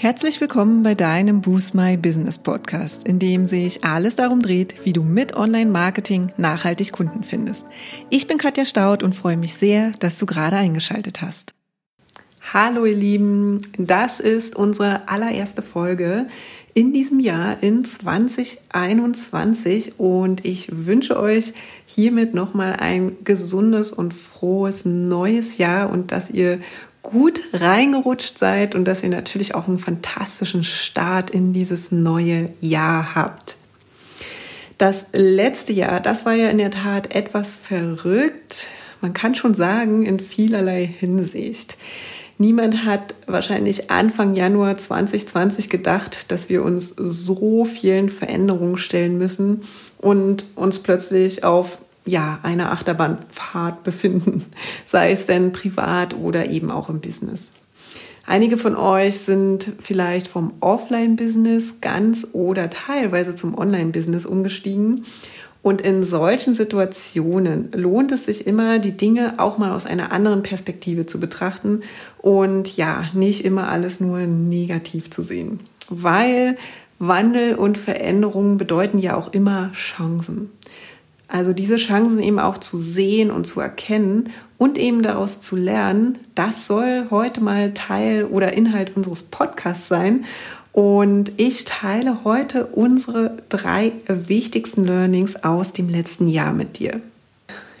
Herzlich willkommen bei deinem Boost My Business Podcast, in dem sich alles darum dreht, wie du mit Online-Marketing nachhaltig Kunden findest. Ich bin Katja Staud und freue mich sehr, dass du gerade eingeschaltet hast. Hallo ihr Lieben, das ist unsere allererste Folge in diesem Jahr in 2021 und ich wünsche euch hiermit nochmal ein gesundes und frohes neues Jahr und dass ihr gut reingerutscht seid und dass ihr natürlich auch einen fantastischen Start in dieses neue Jahr habt. Das letzte Jahr, das war ja in der Tat etwas verrückt. Man kann schon sagen, in vielerlei Hinsicht. Niemand hat wahrscheinlich Anfang Januar 2020 gedacht, dass wir uns so vielen Veränderungen stellen müssen und uns plötzlich auf ja, einer Achterbahnfahrt befinden, sei es denn privat oder eben auch im Business. Einige von euch sind vielleicht vom Offline-Business ganz oder teilweise zum Online-Business umgestiegen. Und in solchen Situationen lohnt es sich immer, die Dinge auch mal aus einer anderen Perspektive zu betrachten und ja, nicht immer alles nur negativ zu sehen. Weil Wandel und Veränderungen bedeuten ja auch immer Chancen. Also diese Chancen eben auch zu sehen und zu erkennen und eben daraus zu lernen, das soll heute mal Teil oder Inhalt unseres Podcasts sein. Und ich teile heute unsere drei wichtigsten Learnings aus dem letzten Jahr mit dir.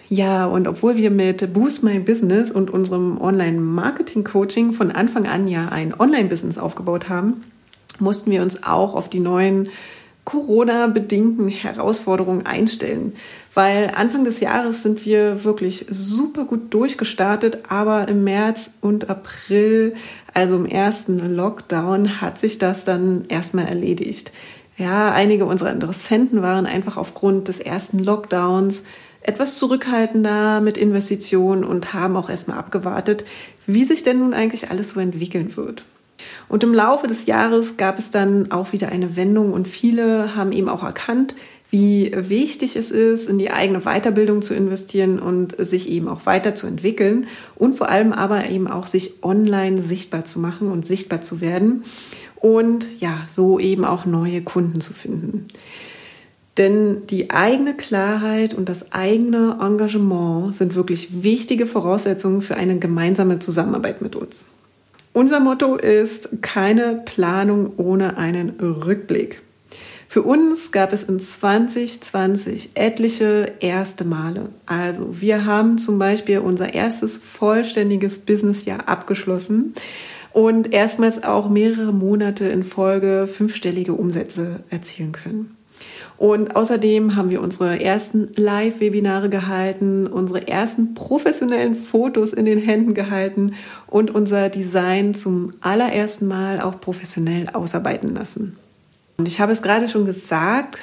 Ja, und obwohl wir mit Boost My Business und unserem Online-Marketing-Coaching von Anfang an ja ein Online-Business aufgebaut haben, mussten wir uns auch auf die neuen Corona-bedingten Herausforderungen einstellen. Weil Anfang des Jahres sind wir wirklich super gut durchgestartet, aber im März und April, also im ersten Lockdown, hat sich das dann erstmal erledigt. Ja, einige unserer Interessenten waren einfach aufgrund des ersten Lockdowns etwas zurückhaltender mit Investitionen und haben auch erstmal abgewartet, wie sich denn nun eigentlich alles so entwickeln wird. Und im Laufe des Jahres gab es dann auch wieder eine Wendung und viele haben eben auch erkannt, wie wichtig es ist, in die eigene Weiterbildung zu investieren und sich eben auch weiterzuentwickeln und vor allem aber eben auch sich online sichtbar zu machen und sichtbar zu werden und ja, so eben auch neue Kunden zu finden. Denn die eigene Klarheit und das eigene Engagement sind wirklich wichtige Voraussetzungen für eine gemeinsame Zusammenarbeit mit uns. Unser Motto ist keine Planung ohne einen Rückblick. Für uns gab es in 2020 etliche erste Male. Also wir haben zum Beispiel unser erstes vollständiges Businessjahr abgeschlossen und erstmals auch mehrere Monate in Folge fünfstellige Umsätze erzielen können. Und außerdem haben wir unsere ersten Live-Webinare gehalten, unsere ersten professionellen Fotos in den Händen gehalten und unser Design zum allerersten Mal auch professionell ausarbeiten lassen. Und ich habe es gerade schon gesagt,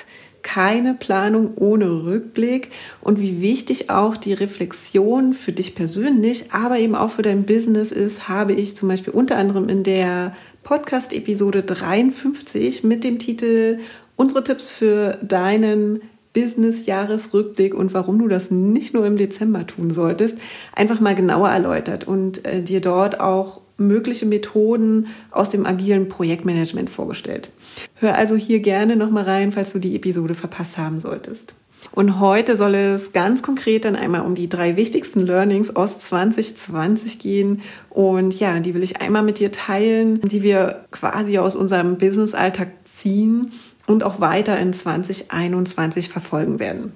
keine Planung ohne Rückblick und wie wichtig auch die Reflexion für dich persönlich, aber eben auch für dein Business ist, habe ich zum Beispiel unter anderem in der Podcast-Episode 53 mit dem Titel unsere Tipps für deinen Business-Jahresrückblick und warum du das nicht nur im Dezember tun solltest, einfach mal genauer erläutert und äh, dir dort auch mögliche Methoden aus dem agilen Projektmanagement vorgestellt. Hör also hier gerne nochmal rein, falls du die Episode verpasst haben solltest. Und heute soll es ganz konkret dann einmal um die drei wichtigsten Learnings aus 2020 gehen. Und ja, die will ich einmal mit dir teilen, die wir quasi aus unserem Business-Alltag ziehen und auch weiter in 2021 verfolgen werden.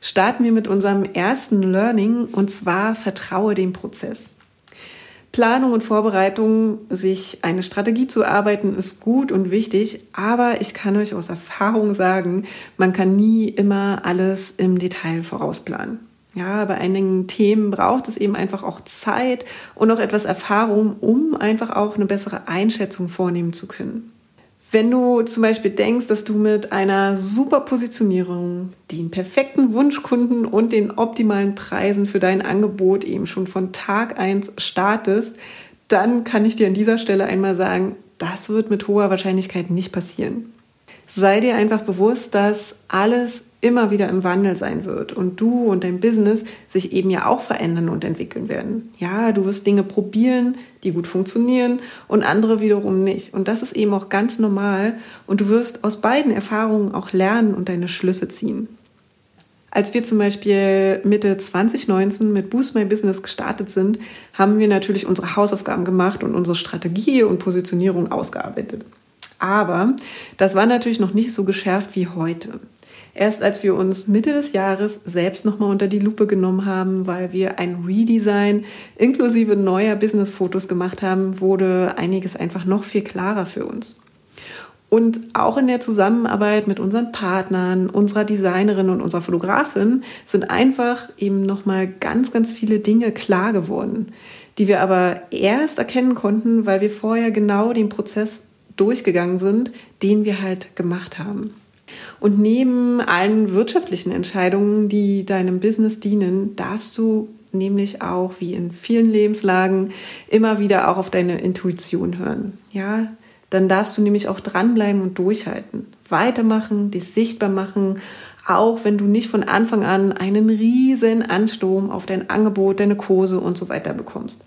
Starten wir mit unserem ersten Learning und zwar vertraue dem Prozess. Planung und Vorbereitung, sich eine Strategie zu erarbeiten, ist gut und wichtig, aber ich kann euch aus Erfahrung sagen, man kann nie immer alles im Detail vorausplanen. Ja, bei einigen Themen braucht es eben einfach auch Zeit und auch etwas Erfahrung, um einfach auch eine bessere Einschätzung vornehmen zu können. Wenn du zum Beispiel denkst, dass du mit einer super Positionierung, den perfekten Wunschkunden und den optimalen Preisen für dein Angebot eben schon von Tag 1 startest, dann kann ich dir an dieser Stelle einmal sagen, das wird mit hoher Wahrscheinlichkeit nicht passieren. sei dir einfach bewusst, dass alles immer wieder im Wandel sein wird und du und dein Business sich eben ja auch verändern und entwickeln werden. Ja, du wirst Dinge probieren, die gut funktionieren und andere wiederum nicht. Und das ist eben auch ganz normal und du wirst aus beiden Erfahrungen auch lernen und deine Schlüsse ziehen. Als wir zum Beispiel Mitte 2019 mit Boost My Business gestartet sind, haben wir natürlich unsere Hausaufgaben gemacht und unsere Strategie und Positionierung ausgearbeitet. Aber das war natürlich noch nicht so geschärft wie heute. Erst als wir uns Mitte des Jahres selbst nochmal unter die Lupe genommen haben, weil wir ein Redesign inklusive neuer Business-Fotos gemacht haben, wurde einiges einfach noch viel klarer für uns. Und auch in der Zusammenarbeit mit unseren Partnern, unserer Designerin und unserer Fotografin sind einfach eben nochmal ganz, ganz viele Dinge klar geworden, die wir aber erst erkennen konnten, weil wir vorher genau den Prozess durchgegangen sind, den wir halt gemacht haben. Und neben allen wirtschaftlichen Entscheidungen, die deinem Business dienen, darfst du nämlich auch wie in vielen Lebenslagen immer wieder auch auf deine Intuition hören. Ja, dann darfst du nämlich auch dranbleiben und durchhalten, weitermachen, dich sichtbar machen, auch wenn du nicht von Anfang an einen riesen Ansturm auf dein Angebot, deine Kurse und so weiter bekommst.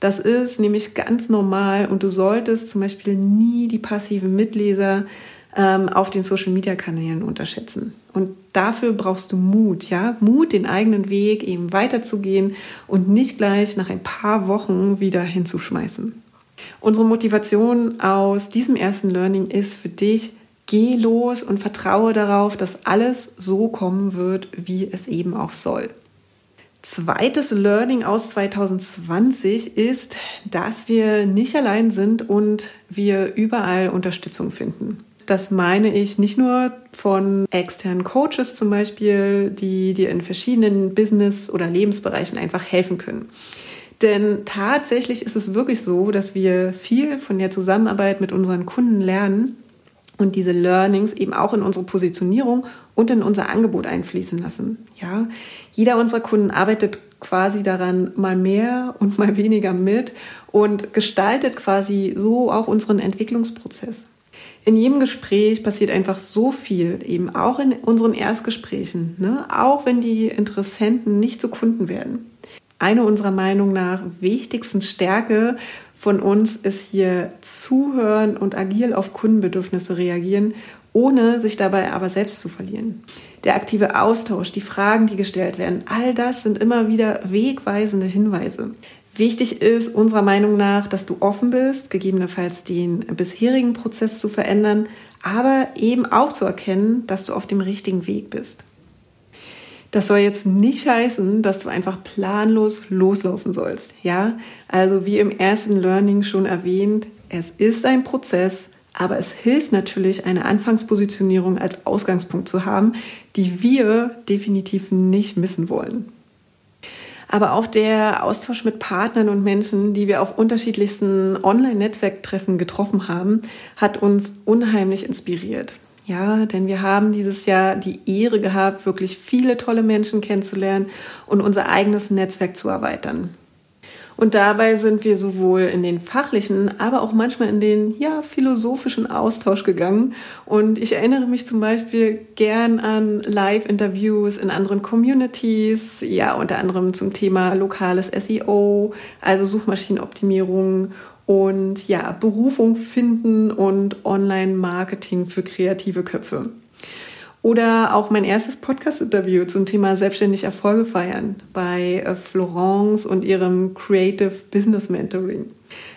Das ist nämlich ganz normal und du solltest zum Beispiel nie die passiven Mitleser ähm, auf den Social-Media-Kanälen unterschätzen. Und dafür brauchst du Mut, ja, Mut, den eigenen Weg eben weiterzugehen und nicht gleich nach ein paar Wochen wieder hinzuschmeißen. Unsere Motivation aus diesem ersten Learning ist für dich, geh los und vertraue darauf, dass alles so kommen wird, wie es eben auch soll. Zweites Learning aus 2020 ist, dass wir nicht allein sind und wir überall Unterstützung finden. Das meine ich nicht nur von externen Coaches zum Beispiel, die dir in verschiedenen Business- oder Lebensbereichen einfach helfen können. Denn tatsächlich ist es wirklich so, dass wir viel von der Zusammenarbeit mit unseren Kunden lernen und diese Learnings eben auch in unsere Positionierung und in unser Angebot einfließen lassen. Ja, jeder unserer Kunden arbeitet quasi daran mal mehr und mal weniger mit und gestaltet quasi so auch unseren Entwicklungsprozess in jedem Gespräch passiert einfach so viel, eben auch in unseren Erstgesprächen, ne? auch wenn die Interessenten nicht zu Kunden werden. Eine unserer Meinung nach wichtigsten Stärke von uns ist hier zuhören und agil auf Kundenbedürfnisse reagieren, ohne sich dabei aber selbst zu verlieren. Der aktive Austausch, die Fragen, die gestellt werden, all das sind immer wieder wegweisende Hinweise. Wichtig ist unserer Meinung nach, dass du offen bist, gegebenenfalls den bisherigen Prozess zu verändern, aber eben auch zu erkennen, dass du auf dem richtigen Weg bist. Das soll jetzt nicht heißen, dass du einfach planlos loslaufen sollst. Ja, also wie im ersten Learning schon erwähnt, es ist ein Prozess, aber es hilft natürlich, eine Anfangspositionierung als Ausgangspunkt zu haben, die wir definitiv nicht missen wollen aber auch der Austausch mit Partnern und Menschen, die wir auf unterschiedlichsten Online-Netzwerktreffen getroffen haben, hat uns unheimlich inspiriert. Ja, denn wir haben dieses Jahr die Ehre gehabt, wirklich viele tolle Menschen kennenzulernen und unser eigenes Netzwerk zu erweitern. Und dabei sind wir sowohl in den fachlichen, aber auch manchmal in den ja, philosophischen Austausch gegangen. Und ich erinnere mich zum Beispiel gern an Live-Interviews in anderen Communities, ja, unter anderem zum Thema lokales SEO, also Suchmaschinenoptimierung und ja, Berufung finden und Online-Marketing für kreative Köpfe. Oder auch mein erstes Podcast-Interview zum Thema selbstständig Erfolge feiern bei äh, Florence und ihrem Creative Business Mentoring.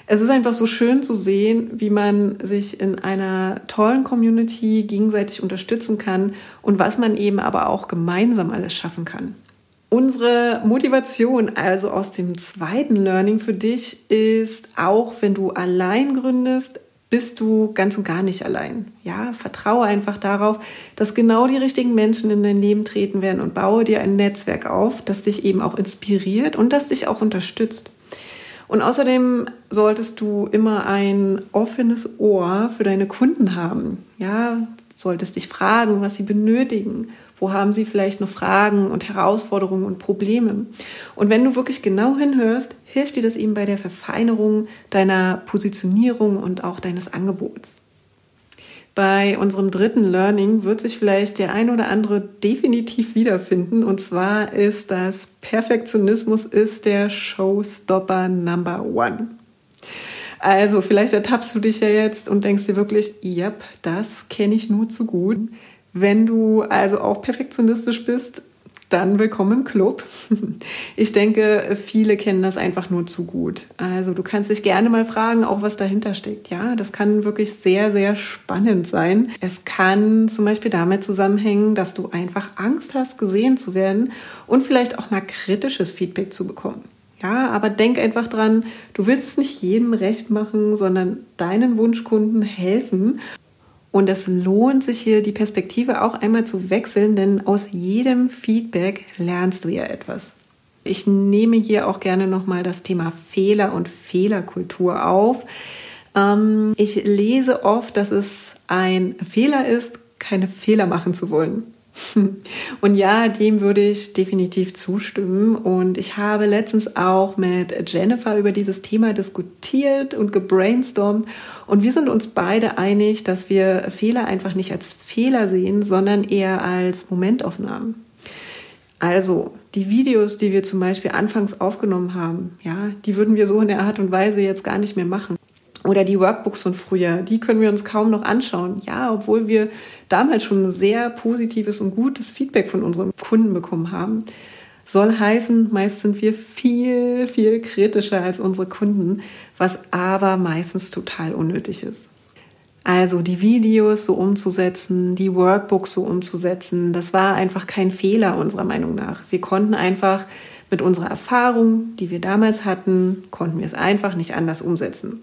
Es ist einfach so schön zu sehen, wie man sich in einer tollen Community gegenseitig unterstützen kann und was man eben aber auch gemeinsam alles schaffen kann. Unsere Motivation also aus dem zweiten Learning für dich ist, auch wenn du allein gründest, bist du ganz und gar nicht allein. Ja, vertraue einfach darauf, dass genau die richtigen Menschen in dein Leben treten werden und baue dir ein Netzwerk auf, das dich eben auch inspiriert und das dich auch unterstützt. Und außerdem solltest du immer ein offenes Ohr für deine Kunden haben. Ja, solltest dich fragen, was sie benötigen wo haben sie vielleicht noch Fragen und Herausforderungen und Probleme? Und wenn du wirklich genau hinhörst, hilft dir das eben bei der Verfeinerung deiner Positionierung und auch deines Angebots. Bei unserem dritten Learning wird sich vielleicht der ein oder andere definitiv wiederfinden. Und zwar ist das Perfektionismus ist der Showstopper Number One. Also vielleicht ertappst du dich ja jetzt und denkst dir wirklich, ja, das kenne ich nur zu gut. Wenn du also auch perfektionistisch bist, dann willkommen im Club. Ich denke, viele kennen das einfach nur zu gut. Also du kannst dich gerne mal fragen, auch was dahinter steckt. Ja, das kann wirklich sehr, sehr spannend sein. Es kann zum Beispiel damit zusammenhängen, dass du einfach Angst hast, gesehen zu werden und vielleicht auch mal kritisches Feedback zu bekommen. Ja, aber denk einfach dran, du willst es nicht jedem recht machen, sondern deinen Wunschkunden helfen. Und es lohnt sich hier, die Perspektive auch einmal zu wechseln, denn aus jedem Feedback lernst du ja etwas. Ich nehme hier auch gerne nochmal das Thema Fehler und Fehlerkultur auf. Ähm, ich lese oft, dass es ein Fehler ist, keine Fehler machen zu wollen. Und ja, dem würde ich definitiv zustimmen. Und ich habe letztens auch mit Jennifer über dieses Thema diskutiert und gebrainstormt. Und wir sind uns beide einig, dass wir Fehler einfach nicht als Fehler sehen, sondern eher als Momentaufnahmen. Also die Videos, die wir zum Beispiel anfangs aufgenommen haben, ja, die würden wir so in der Art und Weise jetzt gar nicht mehr machen. Oder die Workbooks von früher, die können wir uns kaum noch anschauen. Ja, obwohl wir damals schon sehr positives und gutes Feedback von unseren Kunden bekommen haben. Soll heißen, meist sind wir viel, viel kritischer als unsere Kunden, was aber meistens total unnötig ist. Also die Videos so umzusetzen, die Workbooks so umzusetzen, das war einfach kein Fehler unserer Meinung nach. Wir konnten einfach mit unserer Erfahrung, die wir damals hatten, konnten wir es einfach nicht anders umsetzen.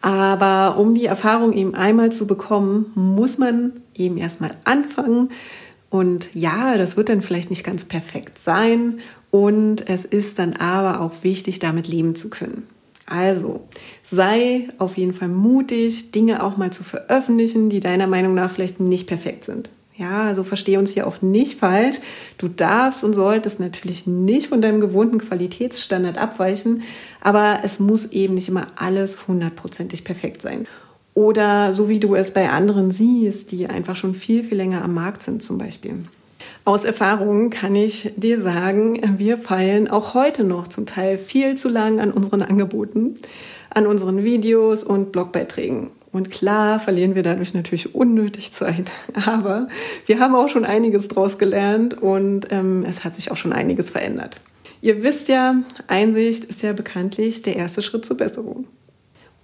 Aber um die Erfahrung eben einmal zu bekommen, muss man eben erstmal anfangen. Und ja, das wird dann vielleicht nicht ganz perfekt sein. Und es ist dann aber auch wichtig, damit leben zu können. Also sei auf jeden Fall mutig, Dinge auch mal zu veröffentlichen, die deiner Meinung nach vielleicht nicht perfekt sind. Ja, also verstehe uns hier auch nicht falsch. Du darfst und solltest natürlich nicht von deinem gewohnten Qualitätsstandard abweichen, aber es muss eben nicht immer alles hundertprozentig perfekt sein. Oder so wie du es bei anderen siehst, die einfach schon viel, viel länger am Markt sind zum Beispiel. Aus Erfahrung kann ich dir sagen, wir feilen auch heute noch zum Teil viel zu lang an unseren Angeboten, an unseren Videos und Blogbeiträgen. Und klar verlieren wir dadurch natürlich unnötig Zeit. Aber wir haben auch schon einiges draus gelernt und ähm, es hat sich auch schon einiges verändert. Ihr wisst ja, Einsicht ist ja bekanntlich der erste Schritt zur Besserung.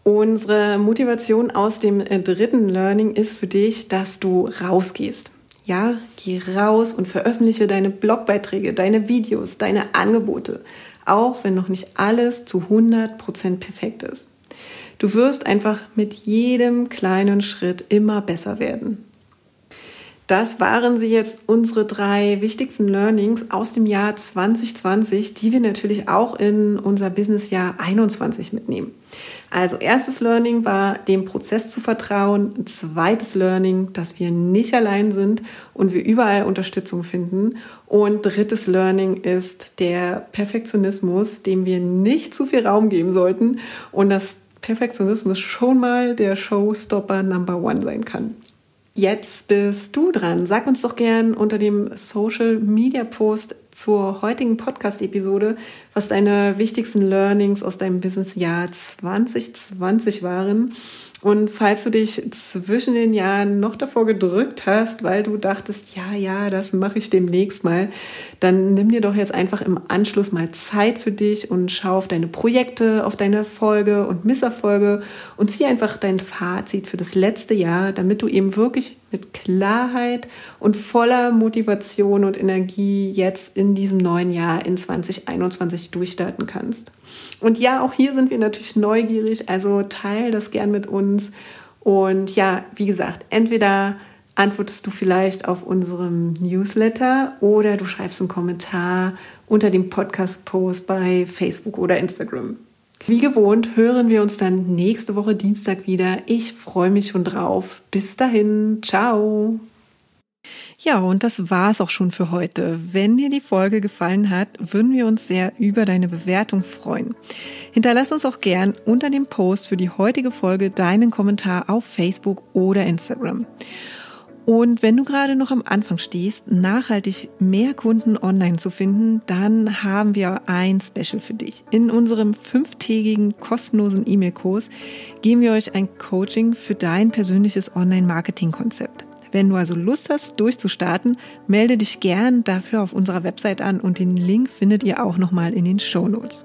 Unsere Motivation aus dem äh, dritten Learning ist für dich, dass du rausgehst. Ja, geh raus und veröffentliche deine Blogbeiträge, deine Videos, deine Angebote, auch wenn noch nicht alles zu 100% perfekt ist. Du wirst einfach mit jedem kleinen Schritt immer besser werden. Das waren sie jetzt unsere drei wichtigsten Learnings aus dem Jahr 2020, die wir natürlich auch in unser Businessjahr 21 mitnehmen. Also erstes Learning war, dem Prozess zu vertrauen. Zweites Learning, dass wir nicht allein sind und wir überall Unterstützung finden. Und drittes Learning ist der Perfektionismus, dem wir nicht zu viel Raum geben sollten und das Perfektionismus schon mal der Showstopper Number One sein kann. Jetzt bist du dran. Sag uns doch gern unter dem Social Media Post zur heutigen Podcast-Episode, was deine wichtigsten Learnings aus deinem Businessjahr 2020 waren und falls du dich zwischen den Jahren noch davor gedrückt hast, weil du dachtest, ja, ja, das mache ich demnächst mal, dann nimm dir doch jetzt einfach im Anschluss mal Zeit für dich und schau auf deine Projekte, auf deine Erfolge und Misserfolge und zieh einfach dein Fazit für das letzte Jahr, damit du eben wirklich mit Klarheit und voller Motivation und Energie jetzt in diesem neuen Jahr in 2021 durchstarten kannst. Und ja, auch hier sind wir natürlich neugierig, also teil das gern mit uns. Und ja, wie gesagt, entweder antwortest du vielleicht auf unserem Newsletter oder du schreibst einen Kommentar unter dem Podcast-Post bei Facebook oder Instagram. Wie gewohnt hören wir uns dann nächste Woche Dienstag wieder. Ich freue mich schon drauf. Bis dahin, ciao. Ja, und das war's auch schon für heute. Wenn dir die Folge gefallen hat, würden wir uns sehr über deine Bewertung freuen. Hinterlass uns auch gern unter dem Post für die heutige Folge deinen Kommentar auf Facebook oder Instagram. Und wenn du gerade noch am Anfang stehst, nachhaltig mehr Kunden online zu finden, dann haben wir ein Special für dich. In unserem fünftägigen kostenlosen E-Mail-Kurs geben wir euch ein Coaching für dein persönliches Online-Marketing-Konzept. Wenn du also Lust hast, durchzustarten, melde dich gern dafür auf unserer Website an und den Link findet ihr auch nochmal in den Show Notes.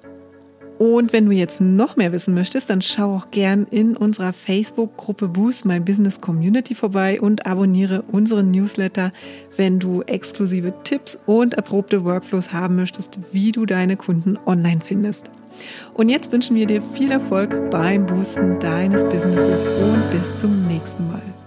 Und wenn du jetzt noch mehr wissen möchtest, dann schau auch gern in unserer Facebook-Gruppe Boost My Business Community vorbei und abonniere unseren Newsletter, wenn du exklusive Tipps und erprobte Workflows haben möchtest, wie du deine Kunden online findest. Und jetzt wünschen wir dir viel Erfolg beim Boosten deines Businesses und bis zum nächsten Mal.